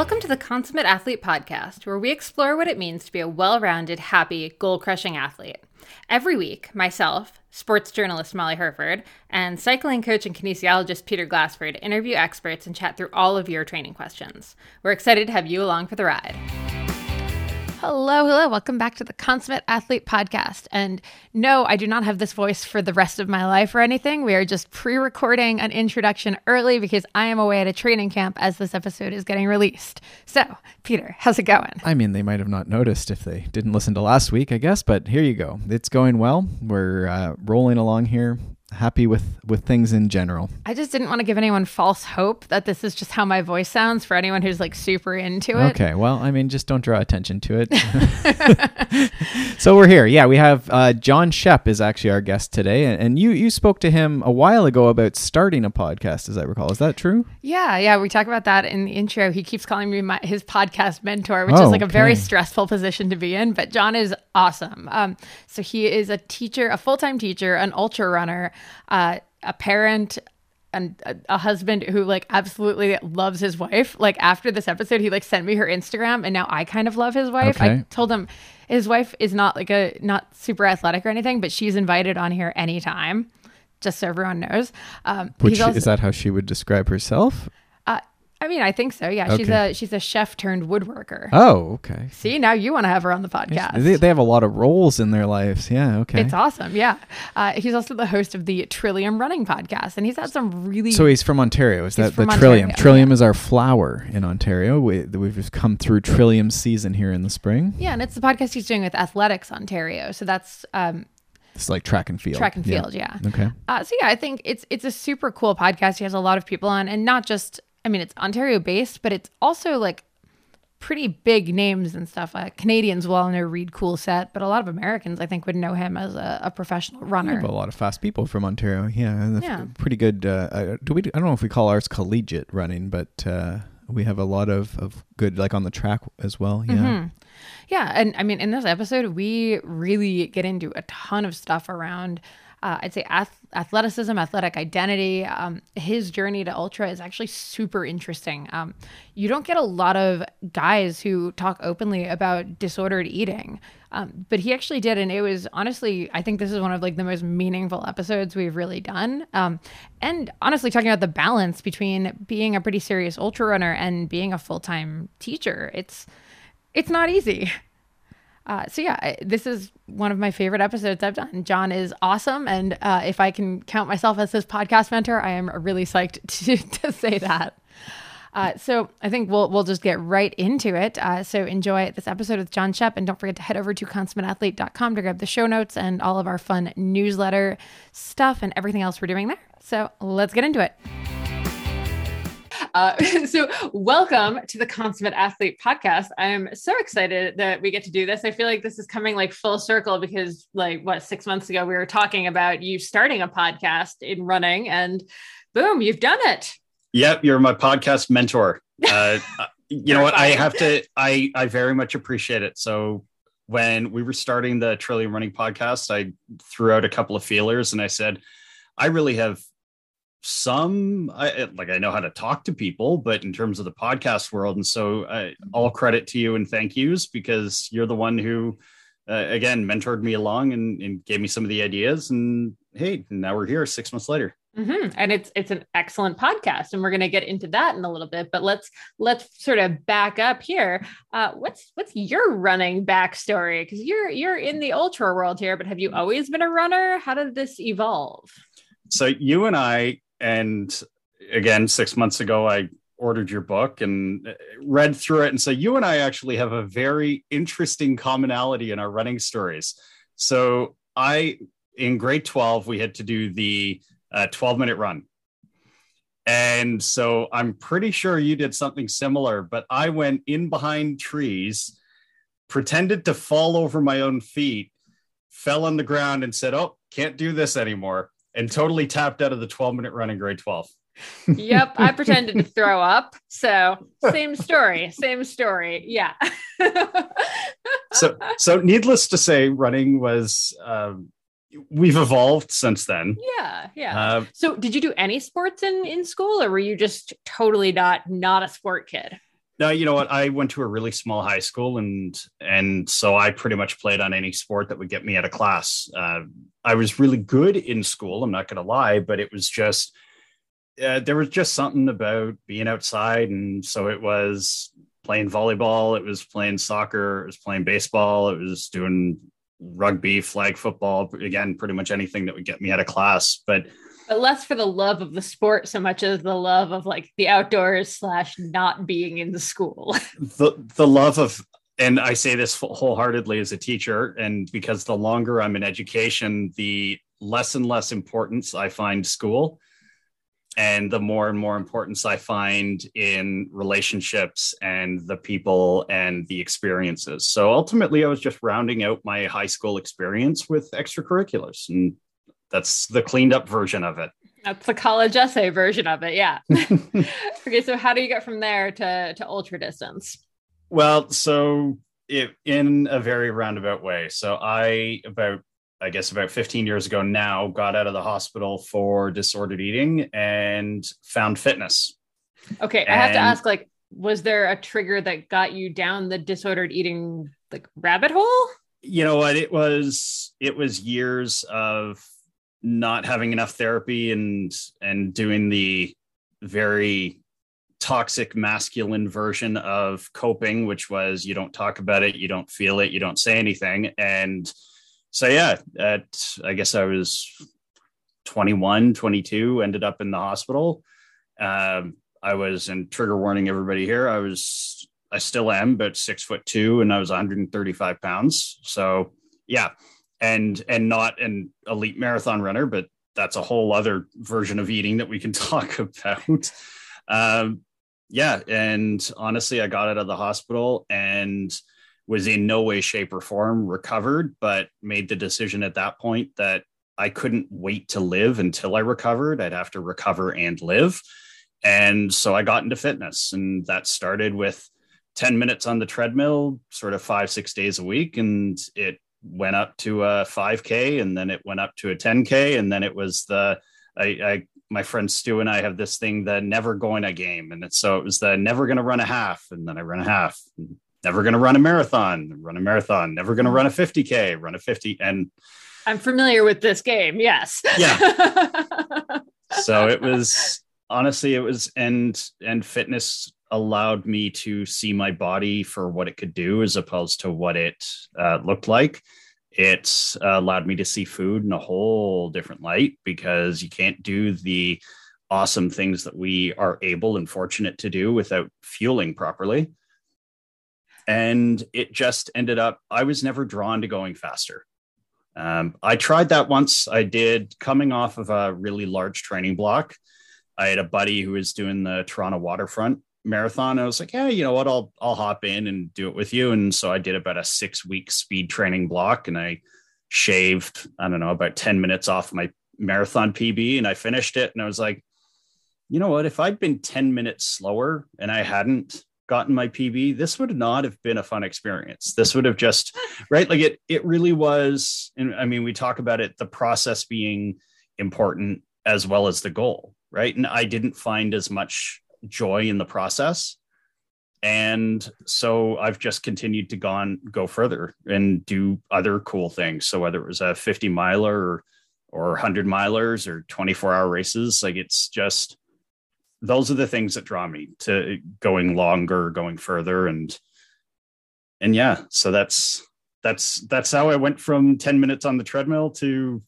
Welcome to the Consummate Athlete Podcast, where we explore what it means to be a well rounded, happy, goal crushing athlete. Every week, myself, sports journalist Molly Hurford, and cycling coach and kinesiologist Peter Glassford interview experts and chat through all of your training questions. We're excited to have you along for the ride. Hello, hello. Welcome back to the Consummate Athlete Podcast. And no, I do not have this voice for the rest of my life or anything. We are just pre recording an introduction early because I am away at a training camp as this episode is getting released. So, Peter, how's it going? I mean, they might have not noticed if they didn't listen to last week, I guess, but here you go. It's going well. We're uh, rolling along here happy with with things in general. I just didn't want to give anyone false hope that this is just how my voice sounds for anyone who's like super into it. Okay, well, I mean, just don't draw attention to it. so we're here. Yeah, we have uh, John Shep is actually our guest today, and you you spoke to him a while ago about starting a podcast, as I recall. Is that true? Yeah, yeah. We talk about that in the intro. He keeps calling me my, his podcast mentor, which oh, is like a very stressful position to be in. But John is awesome. Um, so he is a teacher, a full time teacher, an ultra runner uh, a parent and a, a, husband who like absolutely loves his wife. Like after this episode, he like sent me her Instagram, and now I kind of love his wife. Okay. I told him his wife is not like a not super athletic or anything, but she's invited on here anytime. Just so everyone knows. Um, Which also, is that how she would describe herself? I mean, I think so. Yeah, okay. she's a she's a chef turned woodworker. Oh, okay. See, now you want to have her on the podcast. They, they have a lot of roles in their lives. Yeah, okay. It's awesome. Yeah, uh, he's also the host of the Trillium Running podcast, and he's had some really. So he's from Ontario. Is that the Trillium? Trillium is our flower in Ontario. We, we've come through Trillium season here in the spring. Yeah, and it's the podcast he's doing with Athletics Ontario. So that's um, it's like track and field. Track and field, yeah. yeah. Okay. Uh, so yeah, I think it's it's a super cool podcast. He has a lot of people on, and not just I mean, it's Ontario based, but it's also like pretty big names and stuff. Uh, Canadians will all know Reid Coolsaet, but a lot of Americans, I think, would know him as a, a professional runner. a lot of fast people from Ontario. Yeah, yeah. pretty good. Uh, uh, do we? I don't know if we call ours collegiate running, but uh, we have a lot of, of good, like on the track as well. Yeah. Mm-hmm. Yeah. And I mean, in this episode, we really get into a ton of stuff around uh, I'd say ath- athleticism, athletic identity. Um, his journey to ultra is actually super interesting. Um, you don't get a lot of guys who talk openly about disordered eating, um, but he actually did, and it was honestly, I think this is one of like the most meaningful episodes we've really done. Um, and honestly, talking about the balance between being a pretty serious ultra runner and being a full time teacher, it's it's not easy. Uh, so yeah, this is one of my favorite episodes I've done. John is awesome, and uh, if I can count myself as his podcast mentor, I am really psyched to, to say that. Uh, so I think we'll we'll just get right into it. Uh, so enjoy this episode with John Shep, and don't forget to head over to consummateathlete.com to grab the show notes and all of our fun newsletter stuff and everything else we're doing there. So let's get into it. Uh, so, welcome to the Consummate Athlete podcast. I'm so excited that we get to do this. I feel like this is coming like full circle because, like, what, six months ago, we were talking about you starting a podcast in running, and boom, you've done it. Yep, you're my podcast mentor. Uh, uh you know what? I have to, I, I very much appreciate it. So, when we were starting the Trillium Running podcast, I threw out a couple of feelers and I said, I really have some I, like I know how to talk to people, but in terms of the podcast world, and so uh, all credit to you and thank yous because you're the one who, uh, again, mentored me along and, and, gave me some of the ideas. And hey, now we're here six months later. Mm-hmm. And it's it's an excellent podcast, and we're going to get into that in a little bit. But let's let's sort of back up here. Uh, what's what's your running backstory? Because you're you're in the ultra world here, but have you always been a runner? How did this evolve? So you and I and again, six months ago, I ordered your book and read through it. And so you and I actually have a very interesting commonality in our running stories. So I, in grade 12, we had to do the uh, 12 minute run. And so I'm pretty sure you did something similar, but I went in behind trees, pretended to fall over my own feet, fell on the ground, and said, Oh, can't do this anymore and totally tapped out of the 12 minute run in grade 12. yep, I pretended to throw up. So, same story, same story. Yeah. so, so needless to say, running was um, we've evolved since then. Yeah, yeah. Uh, so, did you do any sports in in school, or were you just totally not not a sport kid? No, you know what? I went to a really small high school, and and so I pretty much played on any sport that would get me out of class. Uh, I was really good in school. I'm not going to lie, but it was just uh, there was just something about being outside, and so it was playing volleyball, it was playing soccer, it was playing baseball, it was doing rugby, flag football. Again, pretty much anything that would get me out of class, but but less for the love of the sport so much as the love of like the outdoors slash not being in the school. The the love of and i say this wholeheartedly as a teacher and because the longer i'm in education the less and less importance i find school and the more and more importance i find in relationships and the people and the experiences. So ultimately i was just rounding out my high school experience with extracurriculars and that's the cleaned up version of it. That's the college essay version of it. Yeah. okay. So how do you get from there to, to ultra distance? Well, so it, in a very roundabout way. So I, about, I guess about 15 years ago now, got out of the hospital for disordered eating and found fitness. Okay. And I have to ask, like, was there a trigger that got you down the disordered eating like rabbit hole? You know what? It was, it was years of not having enough therapy and and doing the very toxic masculine version of coping which was you don't talk about it you don't feel it you don't say anything. And so yeah at i guess i was 21 22 ended up in the hospital. Um, i was and trigger warning everybody here i was i still am but six foot two and i was 135 pounds. So yeah and and not an elite marathon runner, but that's a whole other version of eating that we can talk about. Um, yeah, and honestly, I got out of the hospital and was in no way, shape, or form recovered, but made the decision at that point that I couldn't wait to live until I recovered. I'd have to recover and live. And so I got into fitness, and that started with 10 minutes on the treadmill, sort of five, six days a week. And it went up to a 5k and then it went up to a 10k and then it was the I, I my friend Stu and I have this thing the never going a game. And so it was the never going to run a half and then I run a half. Never going to run a marathon run a marathon. Never going to run a 50k run a 50 and I'm familiar with this game yes. Yeah. So it was honestly it was and and fitness allowed me to see my body for what it could do as opposed to what it uh, looked like. It uh, allowed me to see food in a whole different light because you can't do the awesome things that we are able and fortunate to do without fueling properly. And it just ended up, I was never drawn to going faster. Um, I tried that once. I did coming off of a really large training block. I had a buddy who was doing the Toronto waterfront marathon. I was like, yeah, you know what? I'll I'll hop in and do it with you. And so I did about a six week speed training block, and I shaved I don't know about ten minutes off my marathon PB, and I finished it. And I was like, you know what? If I'd been ten minutes slower and I hadn't gotten my PB, this would not have been a fun experience. This would have just right like it. It really was. And I mean, we talk about it, the process being important as well as the goal, right? And I didn't find as much joy in the process. And so i've just continued to go on go further and do other cool things. So whether it was a 50 miler or or 100 milers or 24 hour races like it's just those are the things that draw me to going longer going further. And and yeah so that's that's that's how i went from 10 minutes on the treadmill to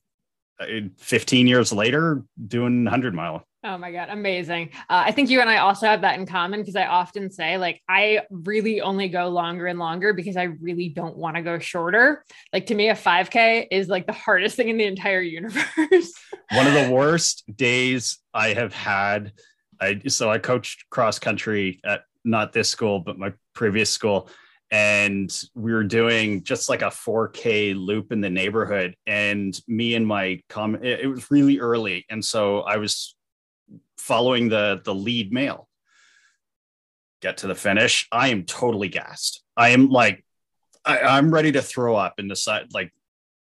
uh, 15 years later doing 100 mile Oh my God, amazing. Uh, I think you and I also have that in common because I often say, like, I really only go longer and longer because I really don't want to go shorter. Like, to me, a 5K is like the hardest thing in the entire universe. One of the worst days I have had. I so I coached cross country at not this school, but my previous school. And we were doing just like a 4K loop in the neighborhood. And me and my com, it was really early. And so I was following the the lead male. Get to the finish. I am totally gassed. I am like, I, am ready to throw up and decide like,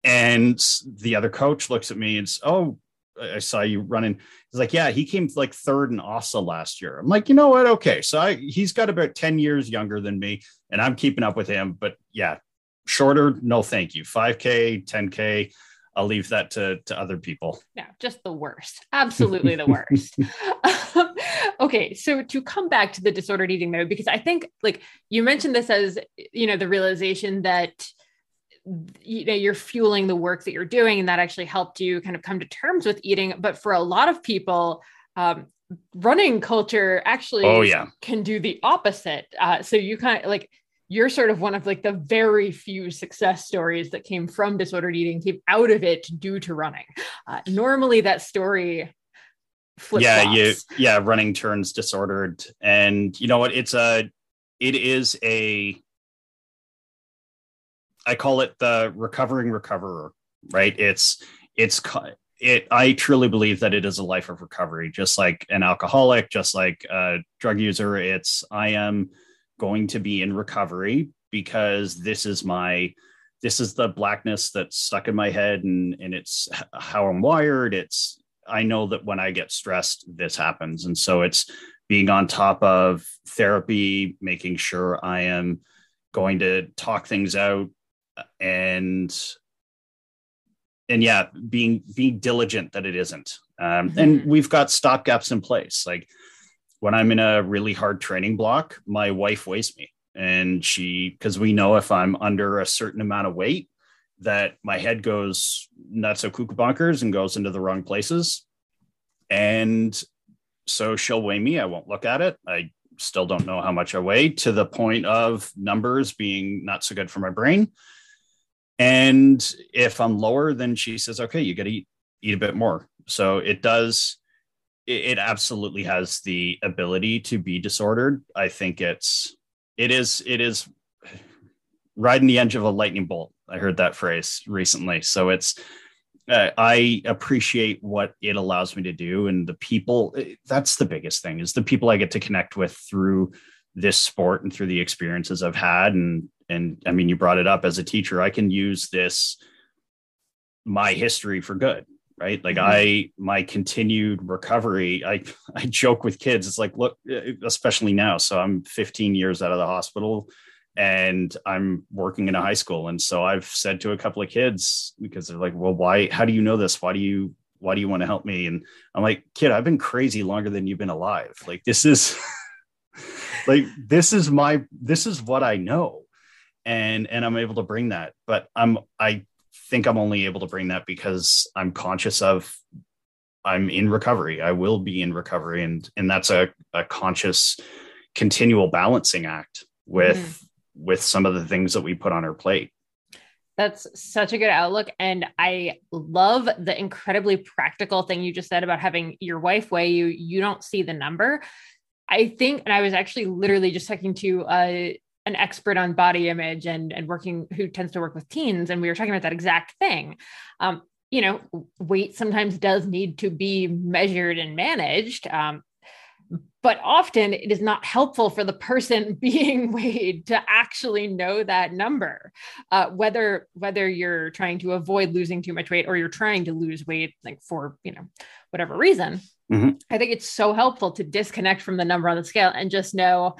and the other coach looks at me and says, "Oh, I saw you running. He's like, yeah, he came like third in OFSAA last year. I'm like, you know what? Okay. So I, he's got about 10 years younger than me and I'm keeping up with him. But yeah, shorter, no thank you. 5K, 10K. I'll leave that to, to other people. No, just the worst. Absolutely the worst. okay. So to come back to the disordered eating though, because I think like you mentioned this as, you know, the realization that you know you're fueling the work that you're doing and that actually helped you kind of come to terms with eating but for a lot of people um, running culture actually oh yeah can do the opposite uh, so you kind of like you're sort of one of like the very few success stories that came from disordered eating came out of it due to running uh, normally that story flips yeah you yeah running turns disordered and you know what it's a it is a I call it the recovering recoverer, right? It's it's it. I truly believe that it is a life of recovery, just like an alcoholic, just like a drug user. It's I am going to be in recovery because this is my this is the blackness that's stuck in my head and and it's how I'm wired. It's I know that when I get stressed, this happens, and so it's being on top of therapy, making sure I am going to talk things out, and and yeah, being being diligent that it isn't. Um, mm-hmm. And we've got stopgaps in place. Like when I'm in a really hard training block, my wife weighs me, and she because we know if I'm under a certain amount of weight, that my head goes nuts so cuckoo bonkers and goes into the wrong places. And so she'll weigh me. I won't look at it. I still don't know how much I weigh to the point of numbers being not so good for my brain. And if I'm lower, then she says, okay, you got to eat, eat a bit more. So it does, it, absolutely has the ability to be disordered. I think it's, it is, it is riding the edge of a lightning bolt. I heard that phrase recently. So it's, uh, I appreciate what it allows me to do. And the people, that's the biggest thing is the people I get to connect with through this sport and through the experiences I've had and and I mean, you brought it up as a teacher, I can use this, my history for good, right? Like mm-hmm. I, my continued recovery, I, I joke with kids. It's like, look, especially now. So I'm 15 years out of the hospital and I'm working in a high school. And so I've said to a couple of kids because they're like, well, why, how do you know this? Why do you, why do you want to help me? And I'm like, kid, I've been crazy longer than you've been alive. Like this is like, this is my, this is what I know and and I'm able to bring that. But I'm I think I'm only able to bring that because I'm conscious of I'm in recovery. I will be in recovery, and and that's a a conscious, continual balancing act with mm. with some of the things that we put on our plate. That's such a good outlook. And I love the incredibly practical thing you just said about having your wife weigh you. You don't see the number. I think, and I was actually literally just talking to a, an expert on body image and and working who tends to work with teens and we were talking about that exact thing um, you know weight sometimes does need to be measured and managed um, but often it is not helpful for the person being weighed to actually know that number uh, whether whether you're trying to avoid losing too much weight or you're trying to lose weight like for you know whatever reason mm-hmm. i think it's so helpful to disconnect from the number on the scale and just know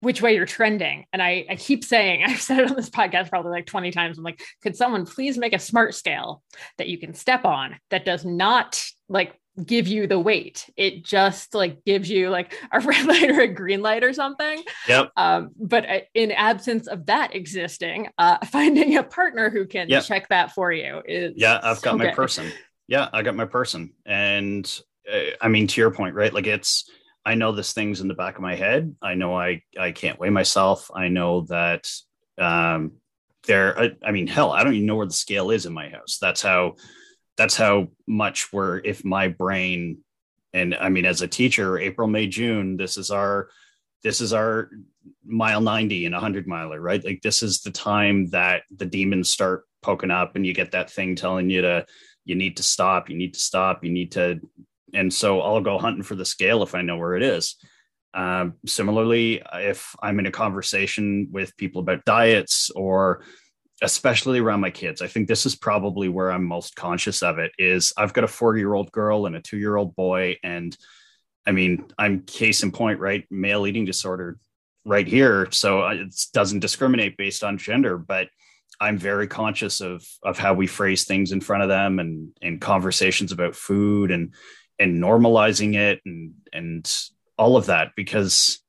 which way you're trending. And I, I keep saying, I've said it on this podcast probably like 20 times. I'm like, could someone please make a smart scale that you can step on that does not like give you the weight. It just like gives you like a red light or a green light or something. Yep. Um, but uh, in absence of that existing, uh, finding a partner who can yep. check that for you is yeah. I've got so my good. person. Yeah, I got my person, and uh, I mean to your point, right? Like it's I know this thing's in the back of my head. I know I I can't weigh myself. I know that um, there. I, I mean, hell, I don't even know where the scale is in my house. That's how that's how much we're if my brain and I mean as a teacher, April, May, June, this is our this is our mile 90 and 100 miler, right? Like this is the time that the demons start poking up and you get that thing telling you to you need to stop, you need to stop, you need to and so I'll go hunting for the scale if I know where it is. Um, similarly, if I'm in a conversation with people about diets or especially around my kids. I think this is probably where I'm most conscious of it is I've got a 4-year-old girl and a 2-year-old boy and I mean, I'm case in point, right? Male eating disorder right here. So it doesn't discriminate based on gender, but I'm very conscious of of how we phrase things in front of them and and conversations about food and and normalizing it and and all of that because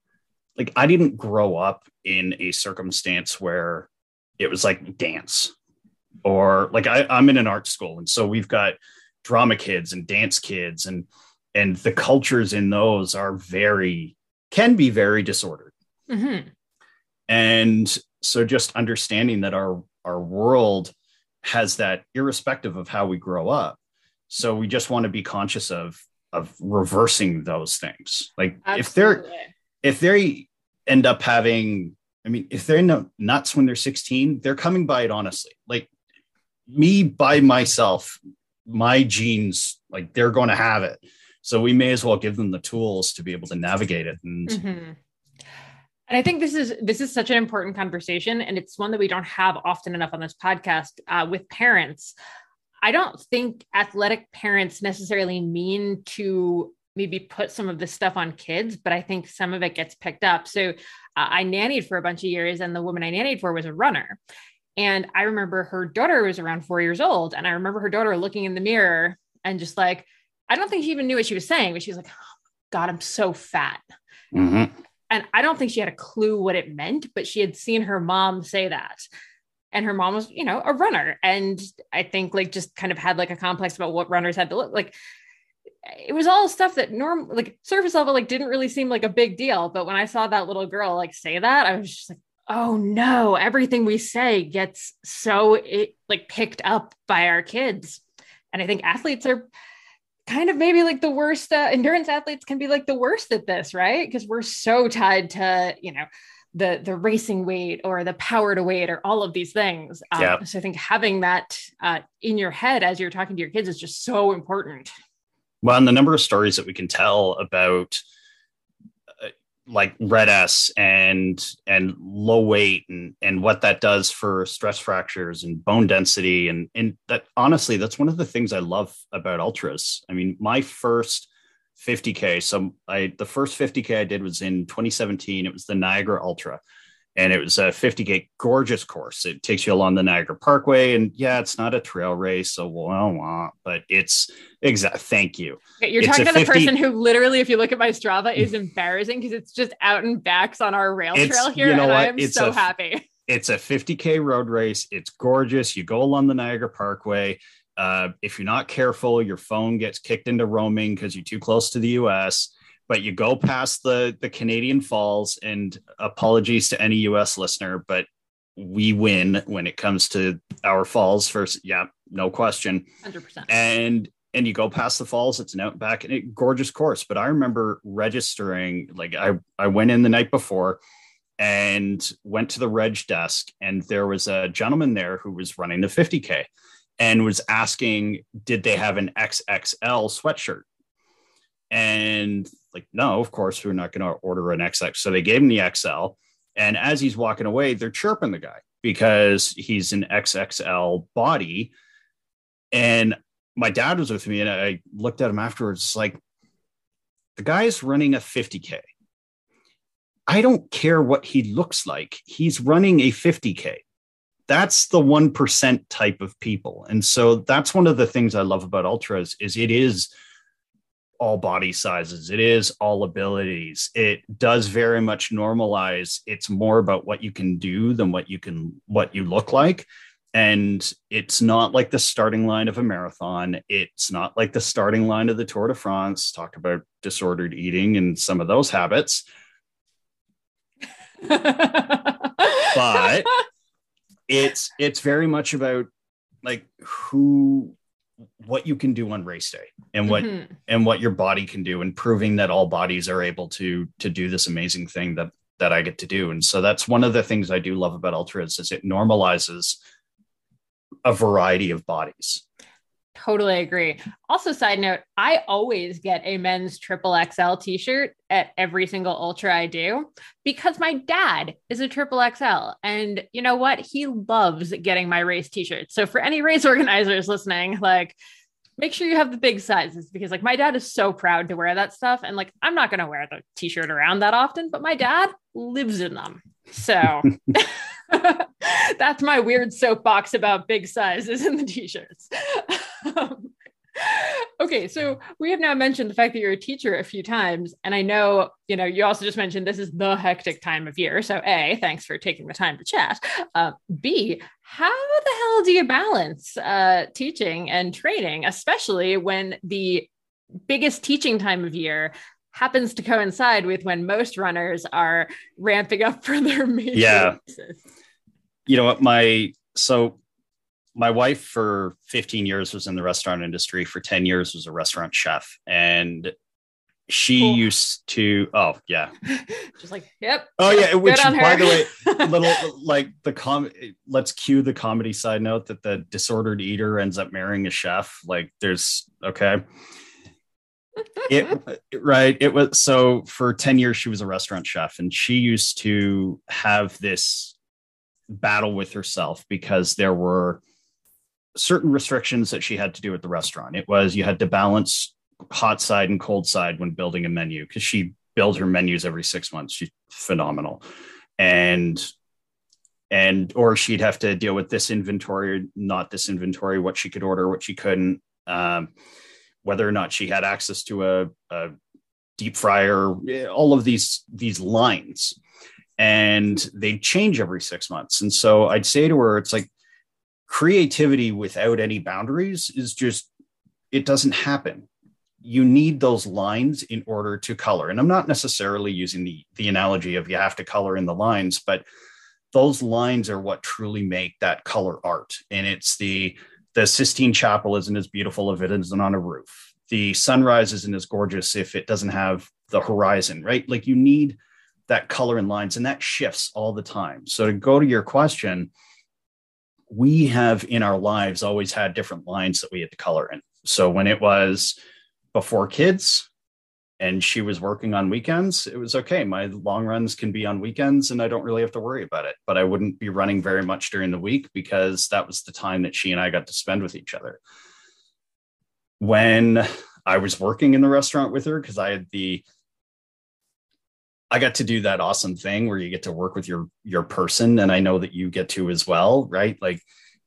like I didn't grow up in a circumstance where it was like dance or like I, I'm in an art school and so we've got drama kids and dance kids and and the cultures in those are very can be very disordered mm-hmm. and so just understanding that our our world has that irrespective of how we grow up so we just want to be conscious of of reversing those things like Absolutely. if they're if they end up having i mean if they're nuts when they're 16 they're coming by it honestly like me by myself my genes like they're going to have it so we may as well give them the tools to be able to navigate it and mm-hmm. And I think this is this is such an important conversation, and it's one that we don't have often enough on this podcast uh, with parents. I don't think athletic parents necessarily mean to maybe put some of this stuff on kids, but I think some of it gets picked up. So uh, I nannied for a bunch of years, and the woman I nannied for was a runner. And I remember her daughter was around four years old, and I remember her daughter looking in the mirror and just like, I don't think she even knew what she was saying, but she was like, oh, God, I'm so fat. Mm-hmm and I don't think she had a clue what it meant, but she had seen her mom say that. And her mom was, you know, a runner. And I think like just kind of had like a complex about what runners had to look like. It was all stuff that norm like surface level like didn't really seem like a big deal. But when I saw that little girl like say that, I was just like, oh no, everything we say gets so it like picked up by our kids. And I think athletes are kind of maybe like the worst uh, endurance athletes can be like the worst at this right because we're so tied to you know the the racing weight or the power to weight or all of these things. Um, so i think having that uh, in your head as you're talking to your kids is just so important. Well and the number of stories that we can tell about like RED-S and and low weight and and what that does for stress fractures and bone density and and that honestly that's one of the things I love about ultras. I mean, my first 50k, so I the first 50k I did was in 2017. It was the Niagara Ultra, and it was a 50k gorgeous course. It takes you along the Niagara Parkway, and yeah, it's not a trail race, so well, but it's exact. Thank you. You're it's talking to 50- the person who literally, if you look at my Strava, is embarrassing because it's just out and backs on our rail trail here, you know and I am it's so a, happy. It's a 50k road race. It's gorgeous. You go along the Niagara Parkway. Uh, if you're not careful, your phone gets kicked into roaming because you're too close to the U.S but you go past the the Canadian Falls, and apologies to any U.S. listener, but we win when it comes to our falls first. Yeah, no question. Hundred percent. And and you go past the falls, it's an outback and a gorgeous course. But I remember registering, like I I went in the night before and went to the reg desk, and there was a gentleman there who was running the 50k and was asking, did they have an XXL sweatshirt? And like, no, of course, we're not going to order an XX. So they gave him the XL. And as he's walking away, they're chirping the guy because he's an XXL body. And my dad was with me and I looked at him afterwards, like, the guy's running a 50K. I don't care what he looks like. He's running a 50K. That's the 1% type of people. And so that's one of the things I love about ultras is it is – all body sizes. It is all abilities. It does very much normalize. It's more about what you can do than what you can what you look like. And it's not like the starting line of a marathon. It's not like the starting line of the tour de france. Talk about disordered eating and some of those habits. But it's it's very much about like who what you can do on race day and what mm-hmm. and what your body can do and proving that all bodies are able to to do this amazing thing that that I get to do. And so that's one of the things I do love about ultras is it normalizes a variety of bodies. Totally agree. Also, side note, I always get a men's triple XL t shirt at every single ultra I do because my dad is a triple XL. And you know what? He loves getting my race t shirts. So, for any race organizers listening, like, make sure you have the big sizes because, like, my dad is so proud to wear that stuff. And, like, I'm not going to wear the t shirt around that often, but my dad lives in them. So, that's my weird soapbox about big sizes in the t shirts. okay, so we have now mentioned the fact that you're a teacher a few times, and I know you know you also just mentioned this is the hectic time of year. So, a, thanks for taking the time to chat. Uh, B, how the hell do you balance uh, teaching and training, especially when the biggest teaching time of year happens to coincide with when most runners are ramping up for their major yeah. Races. You know what, my so my wife for 15 years was in the restaurant industry. For 10 years was a restaurant chef. And she cool. used to oh yeah. Just like yep. Oh yeah which by the way little like the com let's cue the comedy side note that the disordered eater ends up marrying a chef. Like there's okay it right it was so for 10 years she was a restaurant chef and she used to have this battle with herself because there were certain restrictions that she had to do at the restaurant. It was you had to balance hot side and cold side when building a menu because she builds her menus every six months. She's phenomenal. And and or she'd have to deal with this inventory, not this inventory, what she could order, what she couldn't, um, whether or not she had access to a, a deep fryer, eh, all of these these lines. And they change every six months. And so I'd say to her, it's like creativity without any boundaries is just it doesn't happen you need those lines in order to color and i'm not necessarily using the the analogy of you have to color in the lines but those lines are what truly make that color art and it's the the sistine chapel isn't as beautiful if it isn't on a roof. The sunrise isn't as gorgeous if it doesn't have the horizon right? Like you need that color and lines and that shifts all the time. So to go to your question we have in our lives always had different lines that we had to color in. So when it was before kids and she was working on weekends, it was okay. My long runs can be on weekends and I don't really have to worry about it. But I wouldn't be running very much during the week because that was the time that she and I got to spend with each other. When I was working in the restaurant with her, because I had the I got to do that awesome thing where you get to work with your your person and I know that you get to as well, right? Like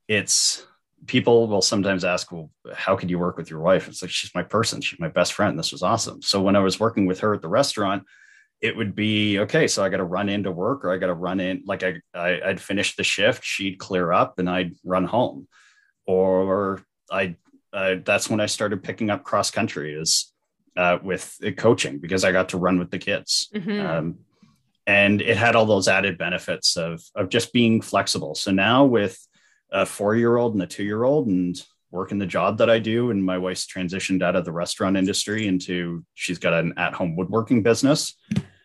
it's people will sometimes ask, well, how could you work with your wife? It's like she's my person, she's my best friend. This was awesome. So when I was working with her at the restaurant, it would be okay. So I got to run into work, or I got to run in. Like I, I, would finish the shift, she'd clear up, and I'd run home, or I. Uh, that's when I started picking up cross country. Is uh, with coaching because I got to run with the kids. Mm-hmm. Um, and it had all those added benefits of, of just being flexible. So now with a four year old and a two year old and working the job that I do, and my wife's transitioned out of the restaurant industry into she's got an at home woodworking business.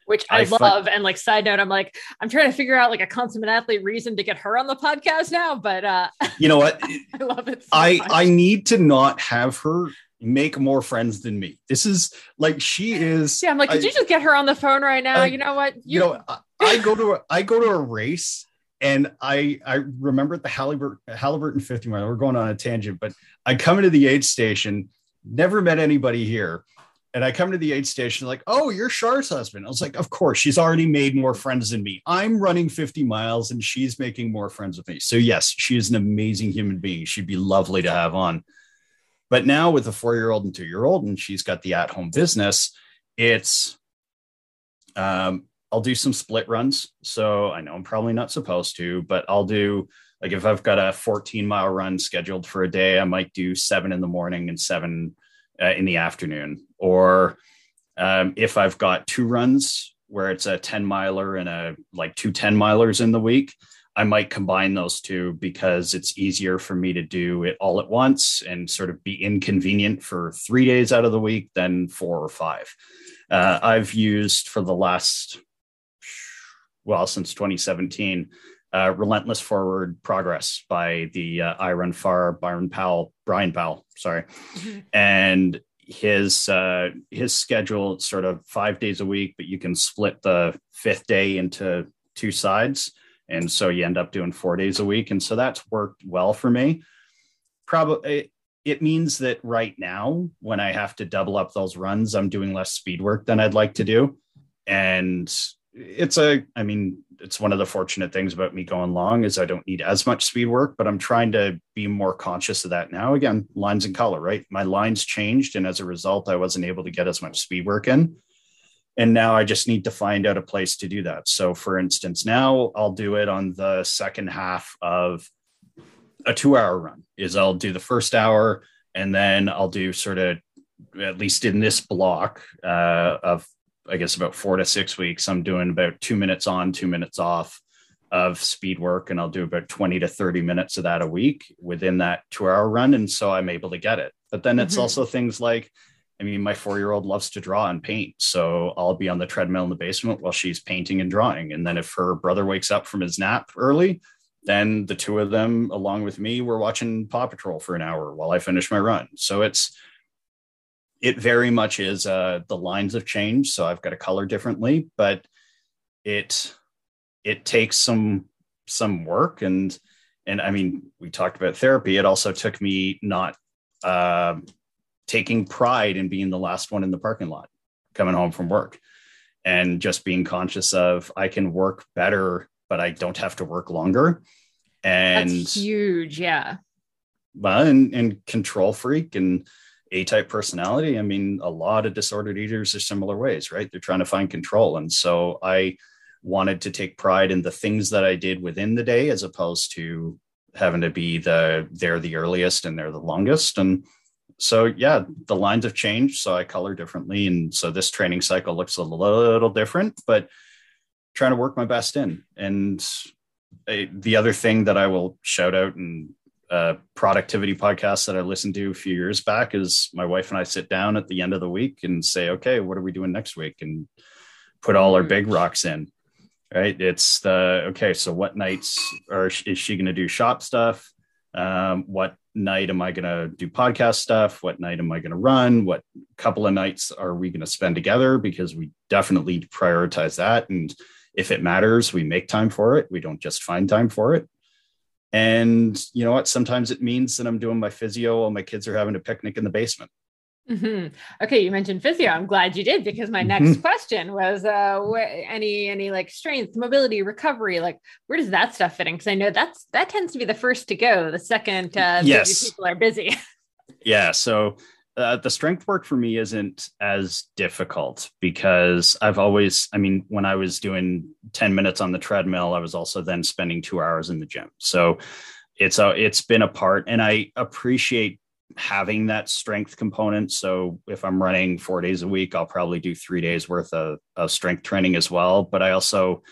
Which I, I love. Find, and like side note, I'm like, I'm trying to figure out like a consummate athlete reason to get her on the podcast now. But uh you know what? I love it. So I much. I need to not have her make more friends than me. This is like she is. Yeah, I'm like, could I, you just get her on the phone right now? I, you know what? You, you know, I, I go to a, I go to a race and I I remember at the Haliburton Haliburton 50 mile. We're going on a tangent, but I come into the aid station, never met anybody here. And I come to the aid station, like, oh, you're Char's husband. I was like, of course, she's already made more friends than me. I'm running 50 miles and she's making more friends with me. So, yes, she is an amazing human being. She'd be lovely to have on. But now with a four year old and two year old, and she's got the at home business, it's, um, I'll do some split runs. So I know I'm probably not supposed to, but I'll do like if I've got a 14 mile run scheduled for a day, I might do seven in the morning and seven uh, in the afternoon. Or um, if I've got two runs where it's a 10 miler and a like two 10 milers in the week, I might combine those two because it's easier for me to do it all at once and sort of be inconvenient for three days out of the week than four or five. Uh, I've used for the last, well, since 2017, uh, Relentless Forward Progress by the uh, I Run Far Byron Powell, Bryon Powell, sorry. Mm-hmm. And his uh, his schedule sort of five days a week, but you can split the fifth day into two sides, and so you end up doing four days a week, and so that's worked well for me. Probably it means that right now, when I have to double up those runs, I'm doing less speed work than I'd like to do, and it's a i mean it's one of the fortunate things about me going long is i don't need as much speed work but i'm trying to be more conscious of that now. Again lines and color right? My lines changed and as a result i wasn't able to get as much speed work in. And now i just need to find out a place to do that. So for instance now i'll do it on the second half of a two hour run is i'll do the first hour and then i'll do sort of at least in this block uh, of I guess about four to six weeks, I'm doing about two minutes on, two minutes off of speed work. And I'll do about 20 to 30 minutes of that a week within that two hour run. And so I'm able to get it. But then it's mm-hmm. also things like, I mean, my four year old loves to draw and paint. So I'll be on the treadmill in the basement while she's painting and drawing. And then if her brother wakes up from his nap early, then the two of them, along with me, we're watching Paw Patrol for an hour while I finish my run. So it's, it very much is uh, the lines have changed, so I've got to color differently, but it it takes some some work and and I mean we talked about therapy. It also took me not uh, taking pride in being the last one in the parking lot coming home from work and just being conscious of I can work better, but I don't have to work longer. And That's huge, yeah. But and, and control freak and a type personality. I mean, a lot of disordered eaters are similar ways, right? They're trying to find control. And so I wanted to take pride in the things that I did within the day as opposed to having to be the they're the earliest and they're the longest. And so yeah, the lines have changed. So I color differently. And so this training cycle looks a little different, but trying to work my best in. And I, the other thing that I will shout out and a productivity podcast that I listened to a few years back is my wife and I sit down at the end of the week and say, okay, what are we doing next week? And put all our big rocks in. Right. It's the okay. So what nights are is she going to do shop stuff? Um, what night am I going to do podcast stuff? What night am I going to run? What couple of nights are we going to spend together? Because we definitely prioritize that. And if it matters, we make time for it. We don't just find time for it. And you know what? Sometimes it means that I'm doing my physio while my kids are having a picnic in the basement. Mm-hmm. Okay, you mentioned physio. I'm glad you did because my next mm-hmm. question was uh, wh- any any like strength, mobility, recovery. Like, where does that stuff fit in? Because I know that's that tends to be the first to go. The second, uh, yes, people are busy. yeah. So uh, the strength work for me isn't as difficult because I've always, I mean, when I was doing 10 minutes on the treadmill, I was also then spending two hours in the gym. So it's a, it's been a part and I appreciate having that strength component. So if I'm running four days a week, I'll probably do three days worth of, of strength training as well. But I also,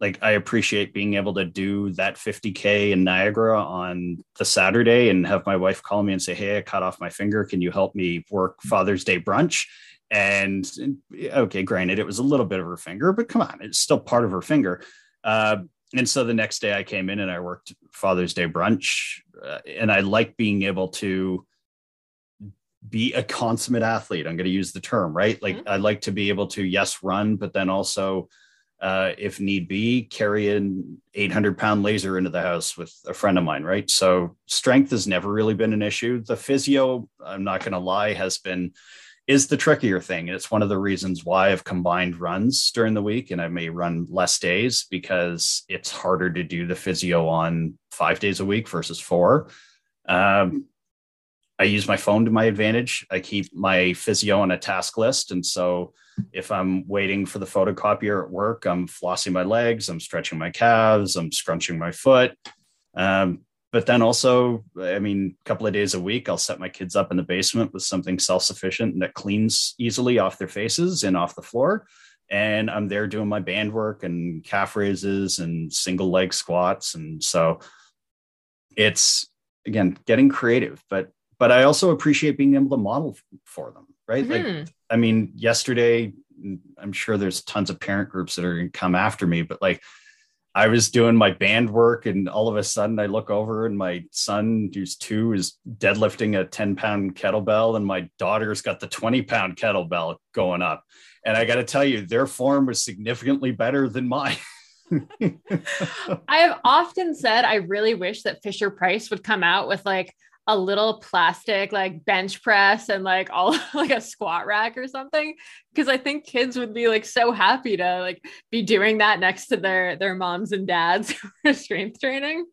like I appreciate being able to do that 50k in Niagara on the Saturday and have my wife call me and say, "Hey, I cut off my finger. Can you help me work Father's Day brunch?" And okay, granted, it was a little bit of her finger, but come on, it's still part of her finger. Uh, and so the next day I came in and I worked Father's Day brunch, uh, and I like being able to be a consummate athlete. I'm going to use the term, right? Like mm-hmm. I like to be able to yes run, but then also uh, if need be, carry an 800 pound laser into the house with a friend of mine, right? So strength has never really been an issue. The physio, I'm not going to lie, has been is the trickier thing. It's one of the reasons why I've combined runs during the week and I may run less days because it's harder to do the physio on five days a week versus four. Um, I use my phone to my advantage. I keep my physio on a task list. And so if I'm waiting for the photocopier at work, I'm flossing my legs, I'm stretching my calves, I'm scrunching my foot. Um, but then also, I mean, a couple of days a week, I'll set my kids up in the basement with something self sufficient that cleans easily off their faces and off the floor. And I'm there doing my band work and calf raises and single leg squats. And so it's, again, getting creative, but but I also appreciate being able to model for them, right? Mm-hmm. Like, I mean, yesterday, I'm sure there's tons of parent groups that are going to come after me, but like, I was doing my band work, and all of a sudden I look over, and my son, who's two, is deadlifting a 10 pound kettlebell, and my daughter's got the 20 pound kettlebell going up. And I got to tell you, their form was significantly better than mine. I have often said I really wish that Fisher Price would come out with like a little plastic like bench press and like all like a squat rack or something because I think kids would be like so happy to like be doing that next to their their moms and dads for strength training.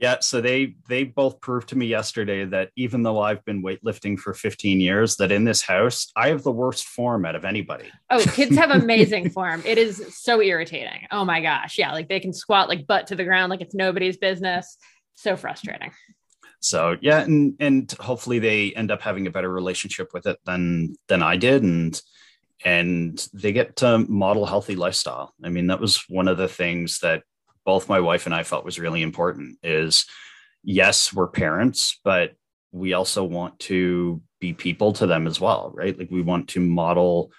Yeah, so they they both proved to me yesterday that even though I've been weightlifting for 15 years, that in this house I have the worst form out of anybody. Oh, kids have amazing form. It is so irritating. Oh my gosh, yeah, like they can squat like butt to the ground like it's nobody's business. So frustrating. So yeah, and and hopefully they end up having a better relationship with it than than I did, and and they get to model healthy lifestyle. I mean, that was one of the things that both my wife and I felt was really important is yes, we're parents, but we also want to be people to them as well, right? Like we want to model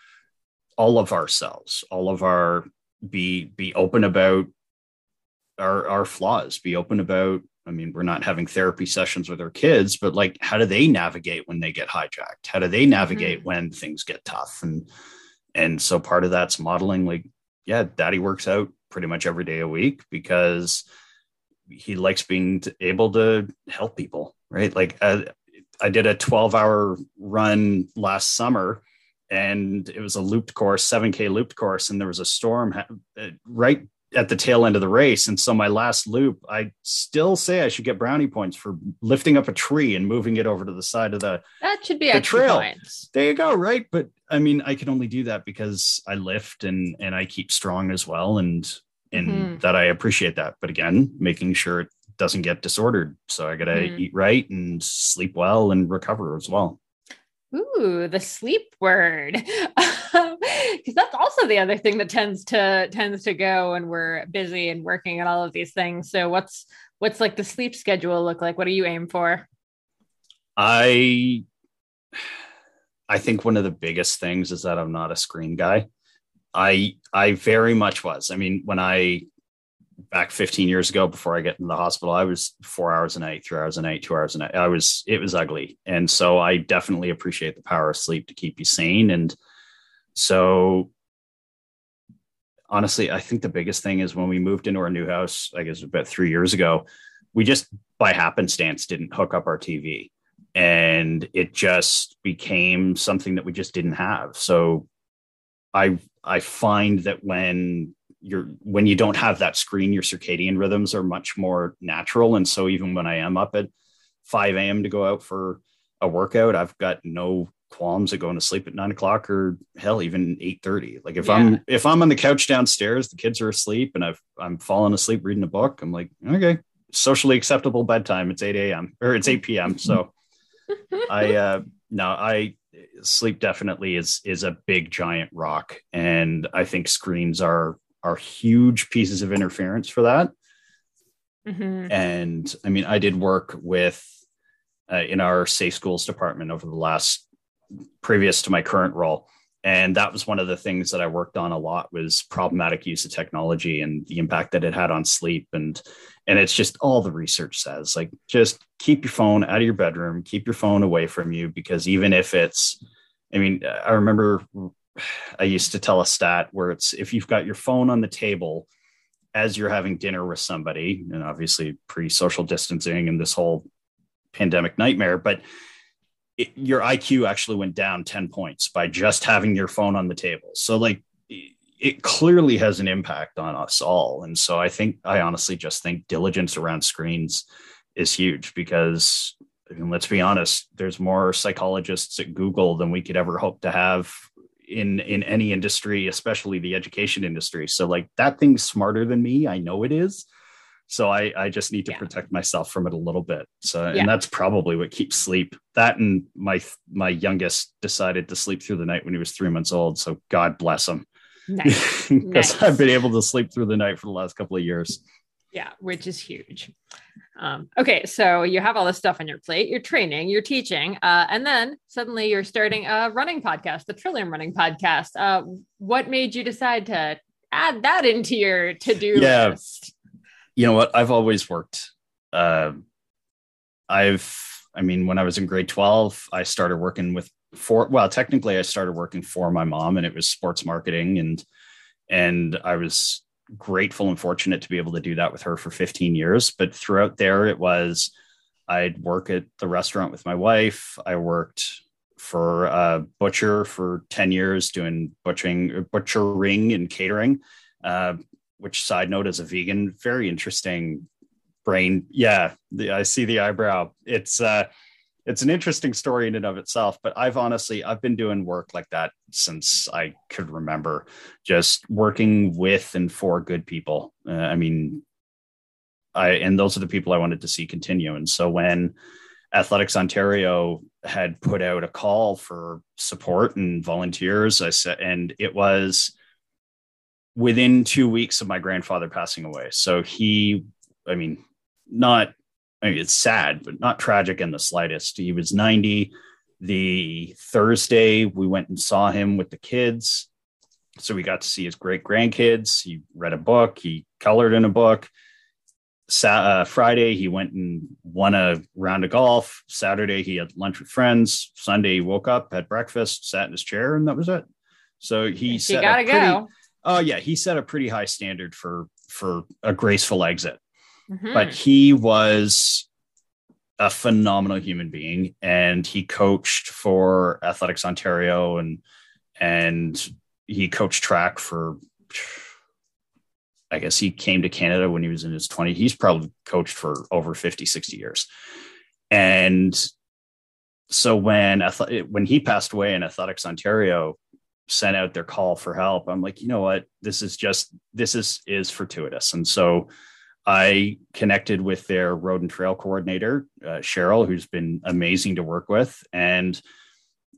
all of ourselves, all of our be be open about our our flaws, be open about I mean, we're not having therapy sessions with our kids, but like how do they navigate when they get hijacked? How do they navigate mm-hmm. when things get tough? And and so part of that's modeling like yeah, daddy works out pretty much every day a week because he likes being able to help people, right? Like uh, I did a 12 hour run last summer and it was a looped course, 7K looped course, and there was a storm uh, right at the tail end of the race. And so my last loop, I still say I should get brownie points for lifting up a tree and moving it over to the side of the that should be the trail. Points. There you go, right? But I mean, I can only do that because I lift and and I keep strong as well, and and mm-hmm. that I appreciate that. But again, making sure it doesn't get disordered. So I got to mm-hmm. eat right and sleep well and recover as well. Ooh, the sleep word. Um, because that's also the other thing that tends to tends to go when we're busy and working and all of these things. So what's what's like the sleep schedule look like? What do you aim for? I I think one of the biggest things is that I'm not a screen guy. I I very much was. I mean, when I back 15 years ago before I get in the hospital, I was four hours a night, three hours a night, two hours a night. I was, it was ugly. And so I definitely appreciate the power of sleep to keep you sane. And so honestly, I think the biggest thing is when we moved into our new house, I guess about three years ago, we just by happenstance didn't hook up our TV. And it just became something that we just didn't have. So I I find that when you're when you don't have that screen, your circadian rhythms are much more natural. And so even when I am up at 5 a.m. to go out for a workout, I've got no qualms at going to sleep at nine o'clock or hell even eight thirty. like if yeah. i'm if i'm on the couch downstairs the kids are asleep and i've i'm falling asleep reading a book i'm like okay socially acceptable bedtime it's 8 a.m or it's 8 p.m so i uh no i sleep definitely is is a big giant rock and i think screens are are huge pieces of interference for that. Mm-hmm. and i mean i did work with uh, in our safe schools department over the last previous to my current role. And that was one of the things that i worked on a lot was problematic use of technology and the impact that it had on sleep. And and it's just all the research says like just keep your phone out of your bedroom keep your phone away from you because even if it's i mean i remember i used to tell a stat where it's if you've got your phone on the table as you're having dinner with somebody and obviously pre-social distancing and this whole pandemic nightmare but it, your IQ actually went down 10 points by just having your phone on the table. So, like, it clearly has an impact on us all. And so, I think, I honestly just think diligence around screens is huge because, mean, let's be honest, there's more psychologists at Google than we could ever hope to have in in any industry especially the education industry so like that thing's smarter than me i know it is so I, I just need to yeah. protect myself from it a little bit. So, yeah. and that's probably what keeps sleep. That and my my youngest decided to sleep through the night when he was three months old. So God bless him, because nice. nice. I've been able to sleep through the night for the last couple of years. Yeah, which is huge. Um, okay, so you have all this stuff on your plate. You're training, you're teaching, uh, and then suddenly you're starting a running podcast, the Trillium Running Podcast. Uh, what made you decide to add that into your to-do Yeah. list? you know what i've always worked uh, i've i mean when i was in grade 12 i started working with for well technically i started working for my mom and it was sports marketing and and i was grateful and fortunate to be able to do that with her for 15 years but throughout there it was i'd work at the restaurant with my wife i worked for a butcher for 10 years doing butchering butchering and catering uh, which side note as a vegan very interesting brain. Yeah the, i see the eyebrow. It's uh it's an interesting story in and of itself but i've honestly i've been doing work like that since i could remember just working with and for good people uh, i mean i and those are the people i wanted to see continue and so when athletics ontario had put out a call for support and volunteers i said and it was within two weeks of my grandfather passing away. So he, I mean, not, I mean, it's sad, but not tragic in the slightest. He was 90. The Thursday, we went and saw him with the kids. So we got to see his great grandkids. He read a book, he colored in a book. Sa- uh, Friday, he went and won a round of golf. Saturday, he had lunch with friends. Sunday, he woke up, had breakfast, sat in his chair, and that was it. So he You set gotta pretty- go. Oh yeah, he set a pretty high standard for for a graceful exit. Mhm. But he was a phenomenal human being, and he coached for Athletics Ontario, and and he coached track for. I guess he came to Canada when he was in his 20s. He's probably coached for over 50, 60 years. And so when when he passed away in Athletics Ontario, sent out their call for help i'm like you know what this is just this is is fortuitous and so i connected with their road and trail coordinator uh, cheryl who's been amazing to work with. And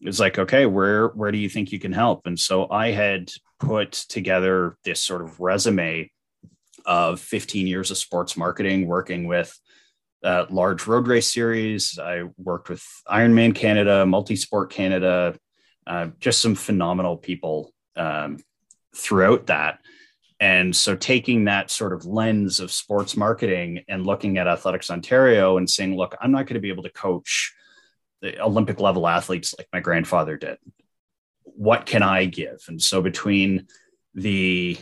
it was like okay where where do you think you can help? And so i had put together this sort of resume of 15 years of sports marketing working with uh, large road race series. I worked with ironman canada multisport canada uh, just some phenomenal people um, throughout that. And so taking that sort of lens of sports marketing and looking at Athletics Ontario and saying, look, I'm not going to be able to coach the Olympic level athletes like my grandfather did. What can I give? And so between the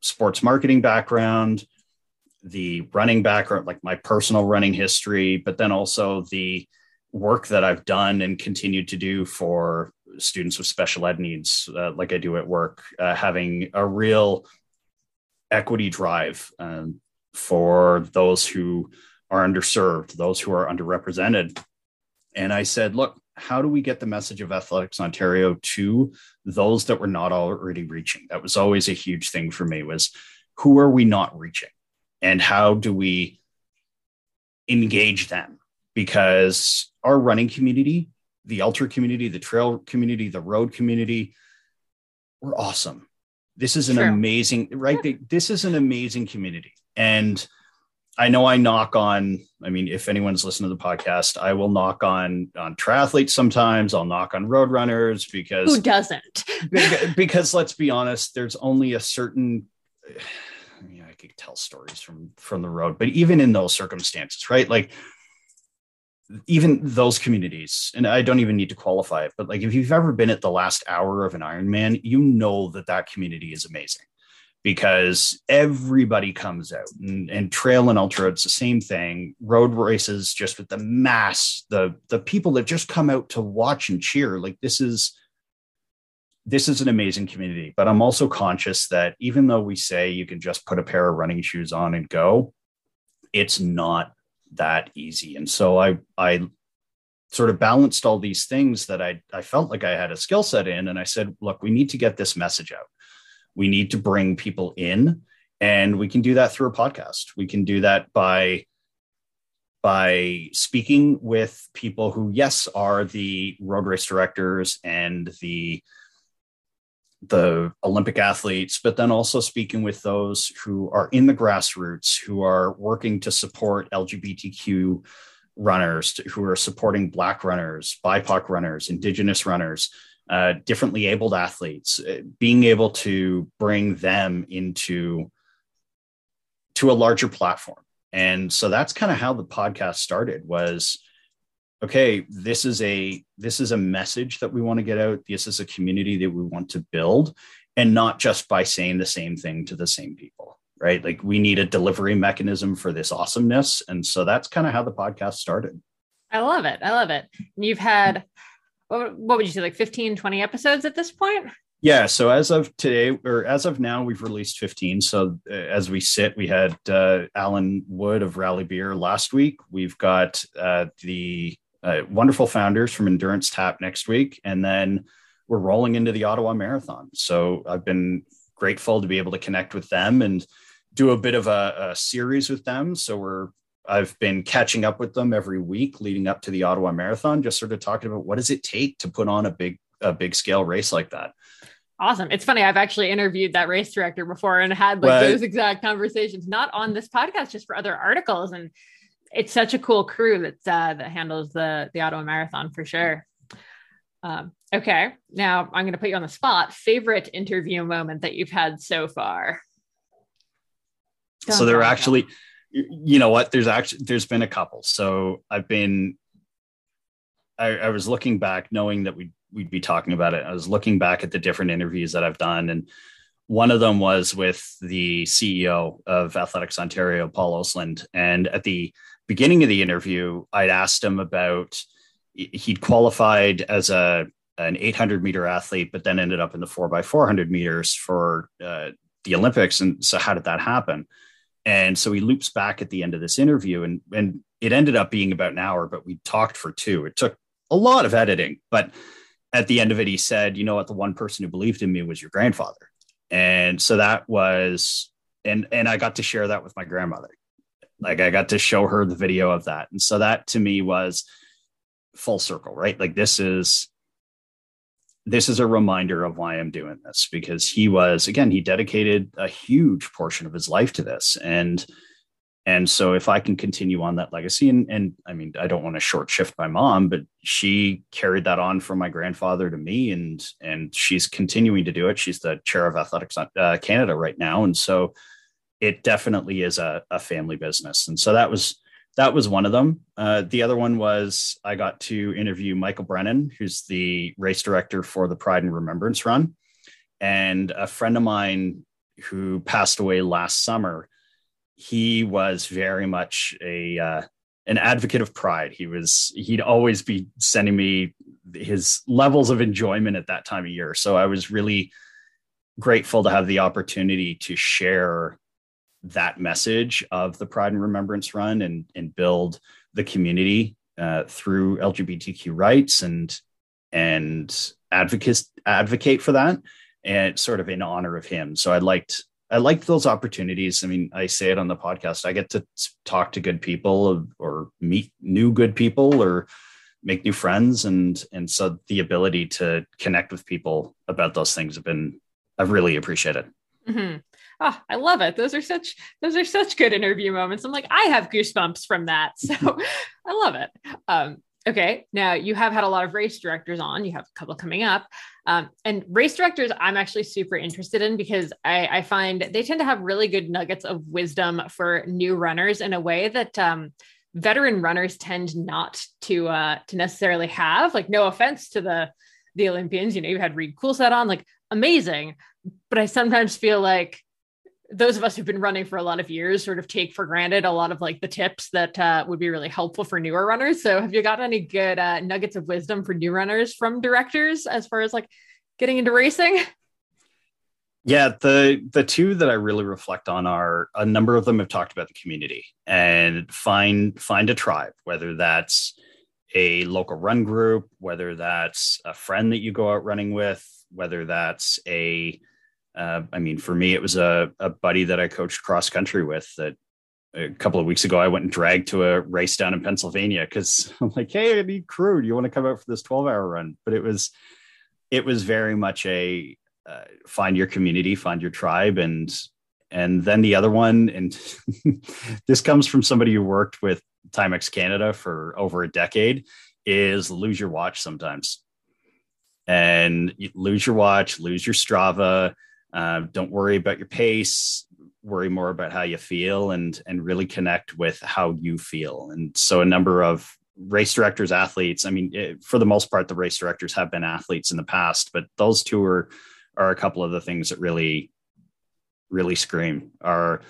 sports marketing background, the running background, like my personal running history, but then also the work that I've done and continued to do for students with special ed needs, uh, like I do at work, uh, having a real equity drive um, for those who are underserved, those who are underrepresented. And I said, look, how do we get the message of Athletics Ontario to those that we're not already reaching? That was always a huge thing for me was who are we not reaching? And how do we engage them? Because our running community the ultra community, the trail community, the road community. We're awesome. This is an True. amazing, right? This is an amazing community. And I know I knock on, I mean, if anyone's listening to the podcast, I will knock on on triathletes sometimes. I'll knock on road runners because Who doesn't? Beca- because let's be honest, there's only a certain I mean, I could tell stories from from the road, but even in those circumstances, right? Like even those communities, and I don't even need to qualify it, but like if you've ever been at the last hour of an Ironman, you know that that community is amazing because everybody comes out and, and trail and ultra it's the same thing. Road races just with the mass the the people that just come out to watch and cheer like this is this is an amazing community. But i'm also conscious that even though we say you can just put a pair of running shoes on and go it's not that easy. And so i i sort of balanced all these things that i i felt like i had a skill set in and i said look we need to get this message out. We need to bring people in and we can do that through a podcast. We can do that by by speaking with people who yes are the road race directors and the the olympic athletes but then also speaking with those who are in the grassroots who are working to support lgbtq runners who are supporting black runners bipoc runners indigenous runners uh, differently abled athletes, uh, being able to bring them into to a larger platform. And so that's kind of how the podcast started was okay, this is a this is a message that we want to get out. This is a community that we want to build and not just by saying the same thing to the same people, right? Like we need a delivery mechanism for this awesomeness. And so that's kind of how the podcast started. I love it. I love it. And you've had what, would you say like 15 20 episodes at this point? Yeah. So as of today, or as of now, we've released 15. So uh, as we sit, we had uh, Alan Wood of Rally Beer last week. We've got uh, the uh, wonderful founders from Endurance Tap next week. And then we're rolling into the Ottawa Marathon. So I've been grateful to be able to connect with them and do a bit of a, a series with them. So we're I've been catching up with them every week leading up to the Ottawa Marathon, just sort of talking about what does it take to put on a big a big scale race like that. Awesome. It's funny. I've actually interviewed that race director before and had like those exact conversations, not on this podcast, just for other articles. And it's such a cool crew that's uh, that handles the the Ottawa Marathon for sure. Um, okay, now I'm going to put you on the spot. Favorite interview moment that you've had so far? Don't so there are actually, you know what? There's actually there's been a couple. So I've been, I, I was looking back, knowing that we we'd be talking about it. I was looking back at the different interviews that I've done, and one of them was with the CEO of Athletics Ontario, Paul Osland, and at the beginning of the interview, I'd asked him about he'd qualified as a an 800 meter athlete, but then ended up in the four by 400 meters for uh, the Olympics. And so, how did that happen? And so he loops back at the end of this interview, and and it ended up being about an hour, but we talked for two. It took a lot of editing, but at the end of it, he said, "You know what? The one person who believed in me was your grandfather." And so that was, and and I got to share that with my grandmother. Like I got to show her the video of that, and so that to me was full circle, right? Like this is this is a reminder of why I'm doing this because he was again he dedicated a huge portion of his life to this. And and so if I can continue on that legacy and and I mean I don't want to short shift my mom but she carried that on from my grandfather to me and and she's continuing to do it. She's the chair of athletics uh, Canada right now. And so it definitely is a, a family business and so that was that was one of them. Uh, the other one was I got to interview Michael Brennan, who's the race director for the Pride and Remembrance Run. And a friend of mine who passed away last summer, he was very much a uh, an advocate of pride. He was he'd always be sending me his levels of enjoyment at that time of year. So I was really grateful to have the opportunity to share that message of the Pride and Remembrance Run and and build the community uh, through LGBTQ rights and and advocate advocate for that and sort of in honor of him. So I liked I liked those opportunities. I mean, I say it on the podcast. I get to talk to good people or meet new good people or make new friends and and so the ability to connect with people about those things have been I've really appreciated. Mm-hmm oh, I love it. Those are such those are such good interview moments. I'm like, I have goosebumps from that. So I love it. Um, okay. Now you have had a lot of race directors on. You have a couple coming up. Um, and race directors, I'm actually super interested in because I, I, find they tend to have really good nuggets of wisdom for new runners in a way that um, veteran runners tend not to uh, to necessarily have. Like, no offense to the the Olympians, you know, you had Reid Coolsaet on, like amazing, but I sometimes feel like those of us who've been running for a lot of years sort of take for granted a lot of like the tips that uh, would be really helpful for newer runners. So, have you got any good uh, nuggets of wisdom for new runners from directors as far as like getting into racing? Yeah, the the two that I really reflect on are a number of them have talked about the community and find find a tribe, whether that's a local run group, whether that's a friend that you go out running with, whether that's a uh, I mean, for me, it was a, a buddy that I coached cross country with that a couple of weeks ago I went and dragged to a race down in Pennsylvania because I'm like, hey, I need crew. Do you want to come out for this 12 hour run? But it was it was very much a uh, find your community, find your tribe, and and then the other one, and this comes from somebody who worked with Timex Canada for over a decade, is lose your watch sometimes and you lose your watch, lose your Strava. Uh, don't worry about your pace. Worry more about how you feel and and really connect with how you feel. And so a number of race directors, athletes. I mean, it, for the most part, the race directors have been athletes in the past, but those two are are a couple of the things that really really scream are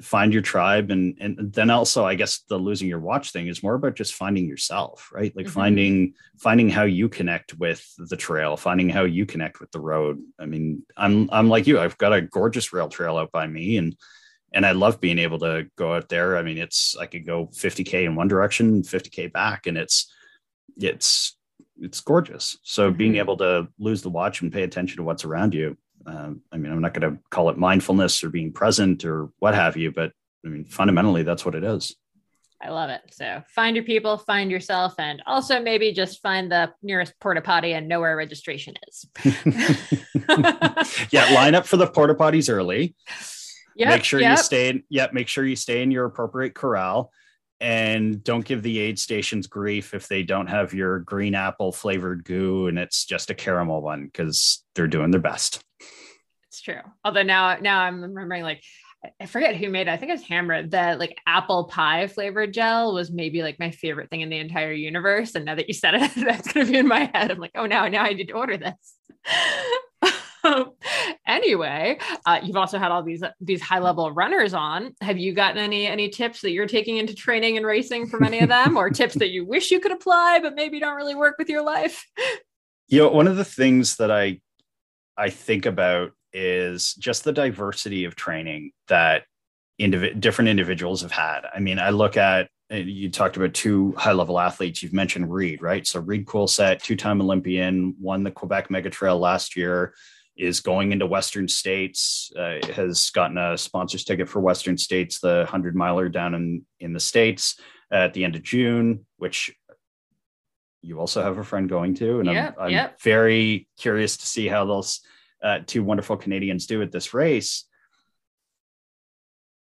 find your tribe and and then also i guess the losing your watch thing is more about just finding yourself right like mm-hmm. finding finding how you connect with the trail finding how you connect with the road i mean i'm i'm like you i've got a gorgeous rail trail out by me and and i love being able to go out there i mean it's i could go 50k in one direction 50k back and it's it's it's gorgeous so mm-hmm. being able to lose the watch and pay attention to what's around you um, I mean, I'm not going to call it mindfulness or being present or what have you, but I mean, fundamentally, that's what it is. I love it. So find your people, find yourself, and also maybe just find the nearest porta potty and know where registration is. yeah, line up for the porta potties early. Yeah. Make sure yep. you stay in, yeah, make sure you stay in your appropriate corral and don't give the aid stations grief if they don't have your green apple flavored goo and it's just a caramel one because they're doing their best. True. Although now, now I'm remembering like I forget who made it. I think it's Hammer. The like apple pie flavored gel was maybe like my favorite thing in the entire universe. And now that you said it, that's gonna be in my head. I'm like, oh now, now I need to order this. anyway, uh, you've also had all these these high level runners on. Have you gotten any any tips that you're taking into training and racing from any of them, or tips that you wish you could apply but maybe don't really work with your life? You know, one of the things that I I think about is just the diversity of training that indiv- different individuals have had. I mean, I look at you talked about two high level athletes. You've mentioned Reid, right? So Reid Coolsaet, two time Olympian, won the Quebec Mega Trail last year, is going into Western States, uh, has gotten a sponsor's ticket for Western States, the 100 miler down in, in the States at the end of June, which you also have a friend going to. And yep, I'm, I'm yep. very curious to see how those uh, two wonderful Canadians do at this race.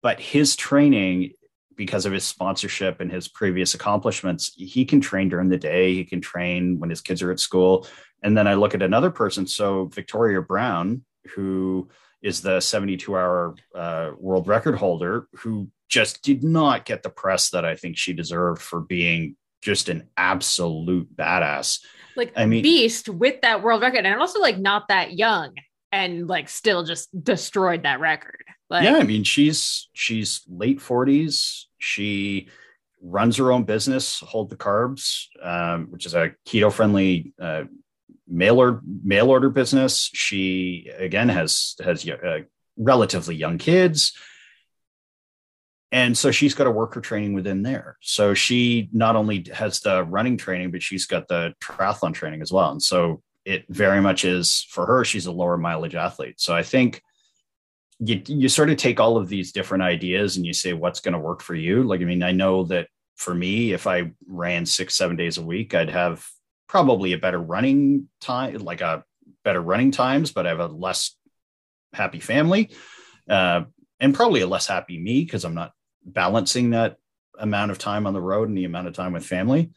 But his training, because of his sponsorship and his previous accomplishments, he can train during the day. He can train when his kids are at school. And then I look at another person. So Victoria Brown, who is the 72 hour uh, world record holder, who just did not get the press that I think she deserved for being just an absolute badass. Like I mean, beast with that world record, and also like not that young, and like still just destroyed that record. Like, yeah, I mean, she's she's late forties. She runs her own business, Hold the Carbs, um, which is a keto friendly uh, mail order mail order business. She again has has uh, relatively young kids and so she's got a worker training within there. So she not only has the running training but she's got the triathlon training as well. And so it very much is for her she's a lower mileage athlete. So i think you, you sort of take all of these different ideas and you say what's going to work for you? Like i mean i know that for me if i ran six seven days a week i'd have probably a better running time like a better running times but i have a less happy family. Uh, and probably a less happy me because I'm not balancing that amount of time on the road and the amount of time with family.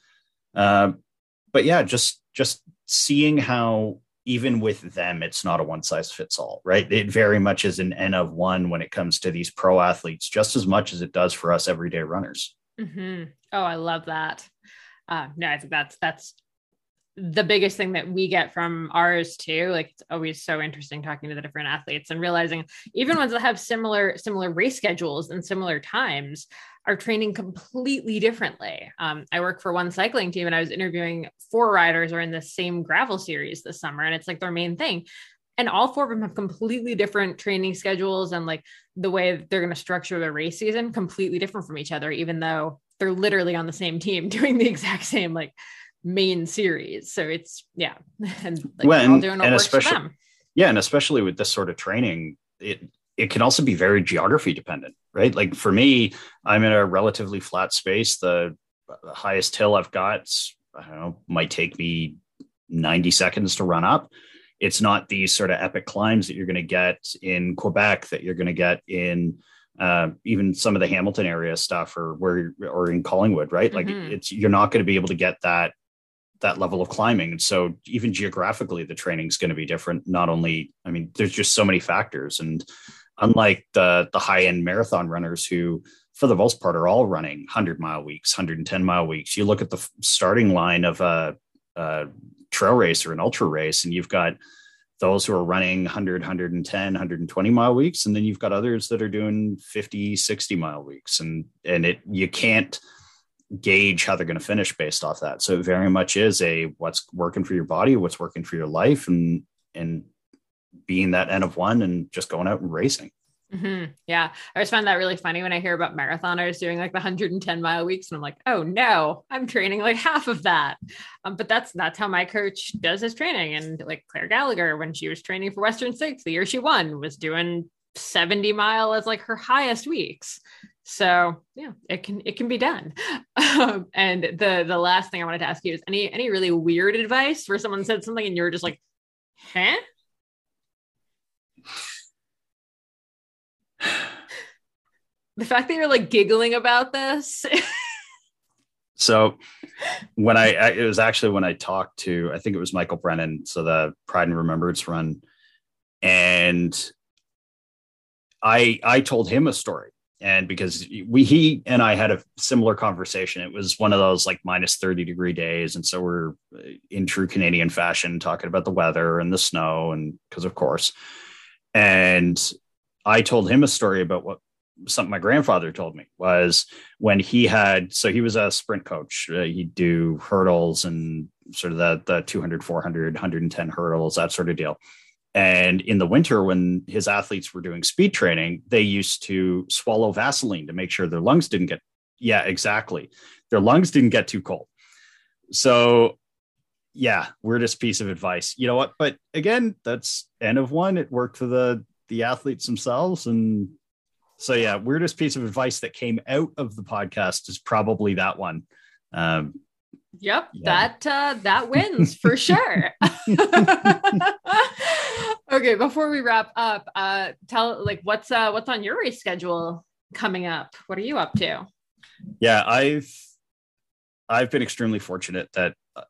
Uh, but yeah, just just seeing how even with them, it's not a one size fits all, right? It very much is an N of one when it comes to these pro athletes, just as much as it does for us everyday runners. Mm-hmm. Oh, I love that. Uh, no, I think that's that's the biggest thing that we get from ours too like it's always so interesting talking to the different athletes and realizing even ones that have similar similar race schedules and similar times are training completely differently. Um, i work for one cycling team and i was interviewing four riders are in the same gravel series this summer and it's like their main thing. And all four of them have completely different training schedules and like the way they're going to structure their race season completely different from each other even though they're literally on the same team doing the exact same like main series. So it's yeah, and like well, and, and especially yeah, and especially with this sort of training, it it can also be very geography dependent, right? Like for me, I'm in a relatively flat space. The highest hill I've got, I don't know, might take me 90 seconds to run up. It's not these sort of epic climbs that you're going to get in Quebec, that you're going to get in uh, even some of the Hamilton area stuff, or where or in Collingwood, right? Like mm-hmm. it's you're not going to be able to get that that level of climbing. And so even geographically, the training is going to be different. Not only, I mean, there's just so many factors. And unlike the the high end marathon runners who, for the most part, are all running 100 mile weeks, 110 mile weeks, you look at the starting line of a, a trail race or an ultra race, and you've got those who are running 100 110 120 mile weeks and then you've got others that are doing 50 60 mile weeks and and it you can't gauge how they're going to finish based off that. So it very much is a what's working for your body, what's working for your life, and and being that N of one and just going out and racing. Mm-hmm. Yeah. I always find that really funny when I hear about marathoners doing like the 110 mile weeks. And I'm like, oh no, I'm training like half of that. Um, but that's that's how my coach does his training. And like Clare Gallagher, when she was training for Western States, the year she won, was doing 70 mile as like her highest weeks. So yeah, it can it can be done. Um, and the the last thing I wanted to ask you is any any really weird advice where someone said something and you're just like, huh? the fact that you're like giggling about this. so when I, I, it was actually when I talked to I think it was Michael Brennan, so the Pride and Remembrance run, and I I told him a story and because we he and I had a similar conversation. It was one of those like minus 30 degree days. And so we're uh, in true Canadian fashion talking about the weather and the snow, and because of course. And I told him a story about what something my grandfather told me was when he had so he was a sprint coach. Uh, he'd do hurdles and sort of the the 200, 400, 110 hurdles, that sort of deal. And in the winter, when his athletes were doing speed training, they used to swallow Vaseline to make sure their lungs didn't get, yeah, exactly. Their lungs didn't get too cold. So, yeah, weirdest piece of advice. You know what? But again, that's N of one. It worked for the the athletes themselves. And so, yeah, weirdest piece of advice that came out of the podcast is probably that one. Um, Yep, yeah. that uh, that wins for sure. okay, before we wrap up, uh, tell like what's uh, what's on your race schedule coming up? What are you up to? Yeah, I've I've been extremely fortunate that, uh,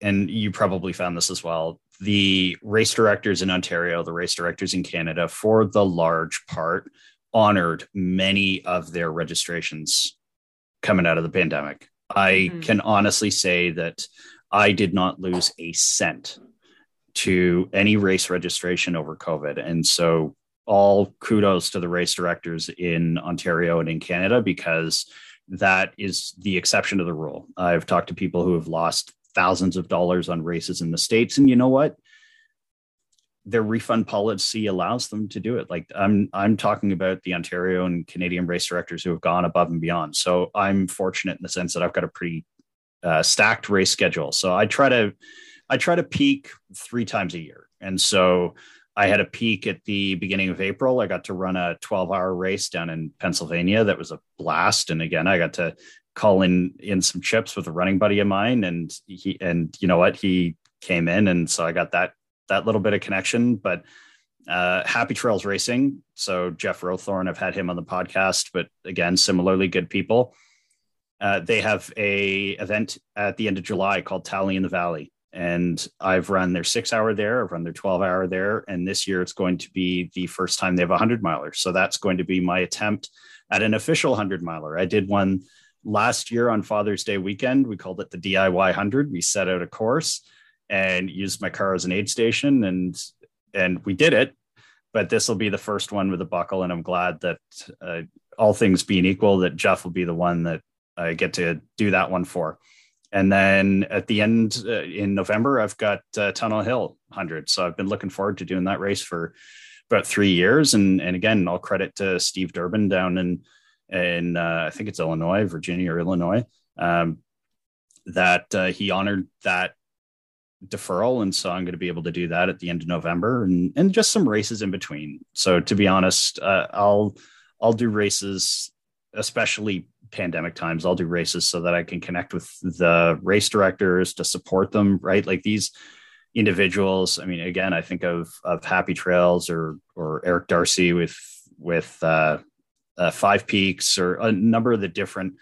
and you probably found this as well. The race directors in Ontario, the race directors in Canada, for the large part, honored many of their registrations coming out of the pandemic. I mm-hmm. can honestly say that I did not lose a cent to any race registration over COVID. And so, all kudos to the race directors in Ontario and in Canada because that is the exception to the rule. I've talked to people who have lost thousands of dollars on races in the States. And you know what? their refund policy allows them to do it. Like I'm I'm talking about the Ontario and Canadian race directors who have gone above and beyond. So I'm fortunate in the sense that I've got a pretty uh, stacked race schedule. So I try to I try to peak three times a year. And so I had a peak at the beginning of April. I got to run a 12 hour race down in Pennsylvania. That was a blast. And again, I got to call in in some chips with a running buddy of mine. And he and you know what? He came in and so I got that that little bit of connection. But uh, Happy Trails Racing. So Jeff Rowthorn, I've had him on the podcast, but again, similarly good people. Uh, they have a event at the end of July called Tally in the Valley, and I've run their six hour there. I've run their twelve hour there, and this year it's going to be the first time they have a hundred miler. So that's going to be my attempt at an official hundred miler. I did one last year on Father's Day weekend. We called it the DIY hundred. We set out a course and used my car as an aid station and and we did it but this will be the first one with a buckle and i'm glad that uh, all things being equal that jeff will be the one that i get to do that one for and then at the end uh, in november i've got uh, tunnel hill 100 so i've been looking forward to doing that race for about three years. And and again all credit to steve durbin down in in uh, i think it's illinois virginia or illinois um, that uh, he honored that deferral. And so i'm going to be able to do that at the end of november and and just some races in between. So to be honest uh, i'll i'll do races especially pandemic times i'll do races so that i can connect with the race directors to support them right like these individuals i mean again i think of of happy trails or or eric darcy with with uh, uh five peaks or a number of the different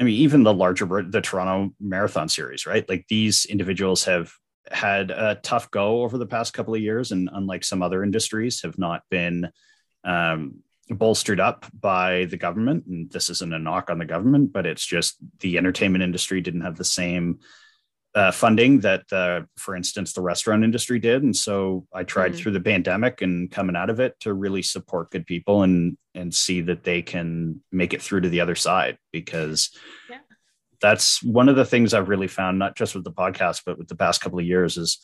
I mean, even the larger the Toronto Marathon Series, right? Like these individuals have had a tough go over the past couple of years, and unlike some other industries, have not been um, bolstered up by the government. And this isn't a knock on the government, but it's just the entertainment industry didn't have the same uh, funding that, uh, for instance, the restaurant industry did. And so I tried mm-hmm. through the pandemic and coming out of it to really support good people and and see that they can make it through to the other side because yeah. that's one of the things I've really found, not just with the podcast, but with the past couple of years is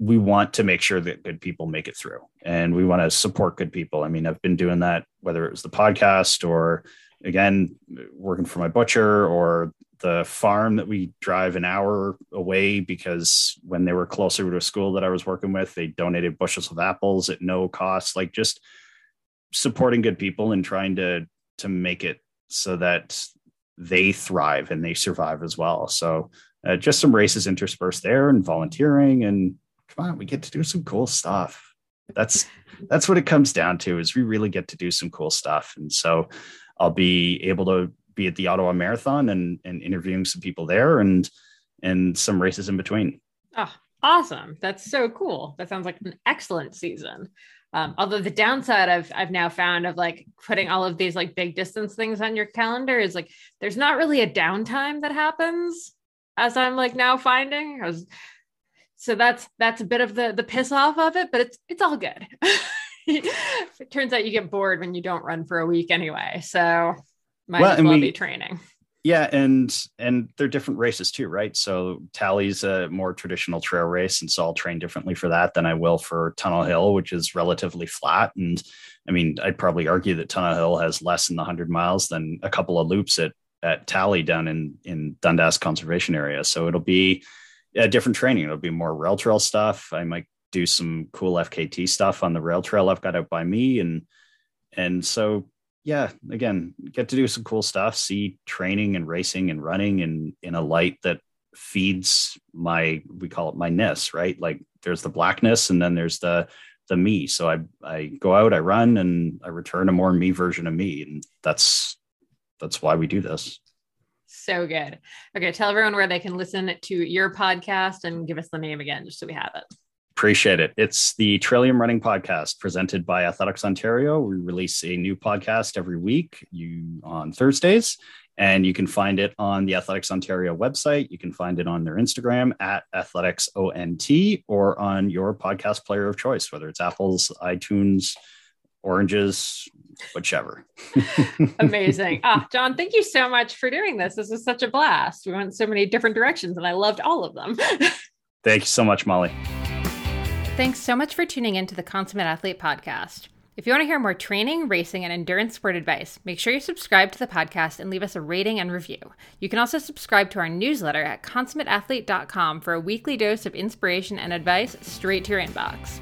we want to make sure that good people make it through and we want to support good people. I mean, I've been doing that, whether it was the podcast or again, working for my butcher or the farm that we drive an hour away because when they were closer to a school that I was working with, they donated bushels of apples at no cost. Like just supporting good people and trying to to make it so that they thrive and they survive as well. So uh, just some races interspersed there and volunteering and come on, we get to do some cool stuff. That's that's what it comes down to is we really get to do some cool stuff. And so I'll be able to be at the Ottawa Marathon and and interviewing some people there and and some races in between. Oh, awesome. That's so cool. That sounds like an excellent season. Um, although the downside I've I've now found of like putting all of these like big distance things on your calendar is like there's not really a downtime that happens as I'm like now finding. I was so that's that's a bit of the the piss off of it, but it's it's all good. it turns out you get bored when you don't run for a week anyway. So might well, as well we, be training. Yeah, and and they're different races too, right? So Tally's a more traditional trail race, and so I'll train differently for that than I will for Tunnel Hill, which is relatively flat. And I mean, I'd probably argue that Tunnel Hill has less than 100 miles than a couple of loops at at Tally down in in Dundas Conservation Area. So it'll be a different training. It'll be more rail trail stuff. I might do some cool FKT stuff on the rail trail I've got out by me, and and so yeah, again, get to do some cool stuff, see training and racing and running in in a light that feeds my we call it my ness, right? Like there's the blackness and then there's the the me. So I I go out, I run and I return a more me version of me. And that's that's why we do this. So good. Okay, tell everyone where they can listen to your podcast and give us the name again, just so we have it. Appreciate it. It's the Trillium Running Podcast presented by Athletics Ontario. We release a new podcast every week you on Thursdays, and you can find it on the Athletics Ontario website. You can find it on their Instagram at Athletics ONT or on your podcast player of choice, whether it's Apple's, iTunes, Oranges, whichever. Amazing. Ah, John, thank you so much for doing this. This was such a blast. We went so many different directions and I loved all of them. thank you so much, Molly. Thanks so much for tuning in to the Consummate Athlete podcast. If you want to hear more training, racing, and endurance sport advice, make sure you subscribe to the podcast and leave us a rating and review. You can also subscribe to our newsletter at consummateathlete.com for a weekly dose of inspiration and advice straight to your inbox.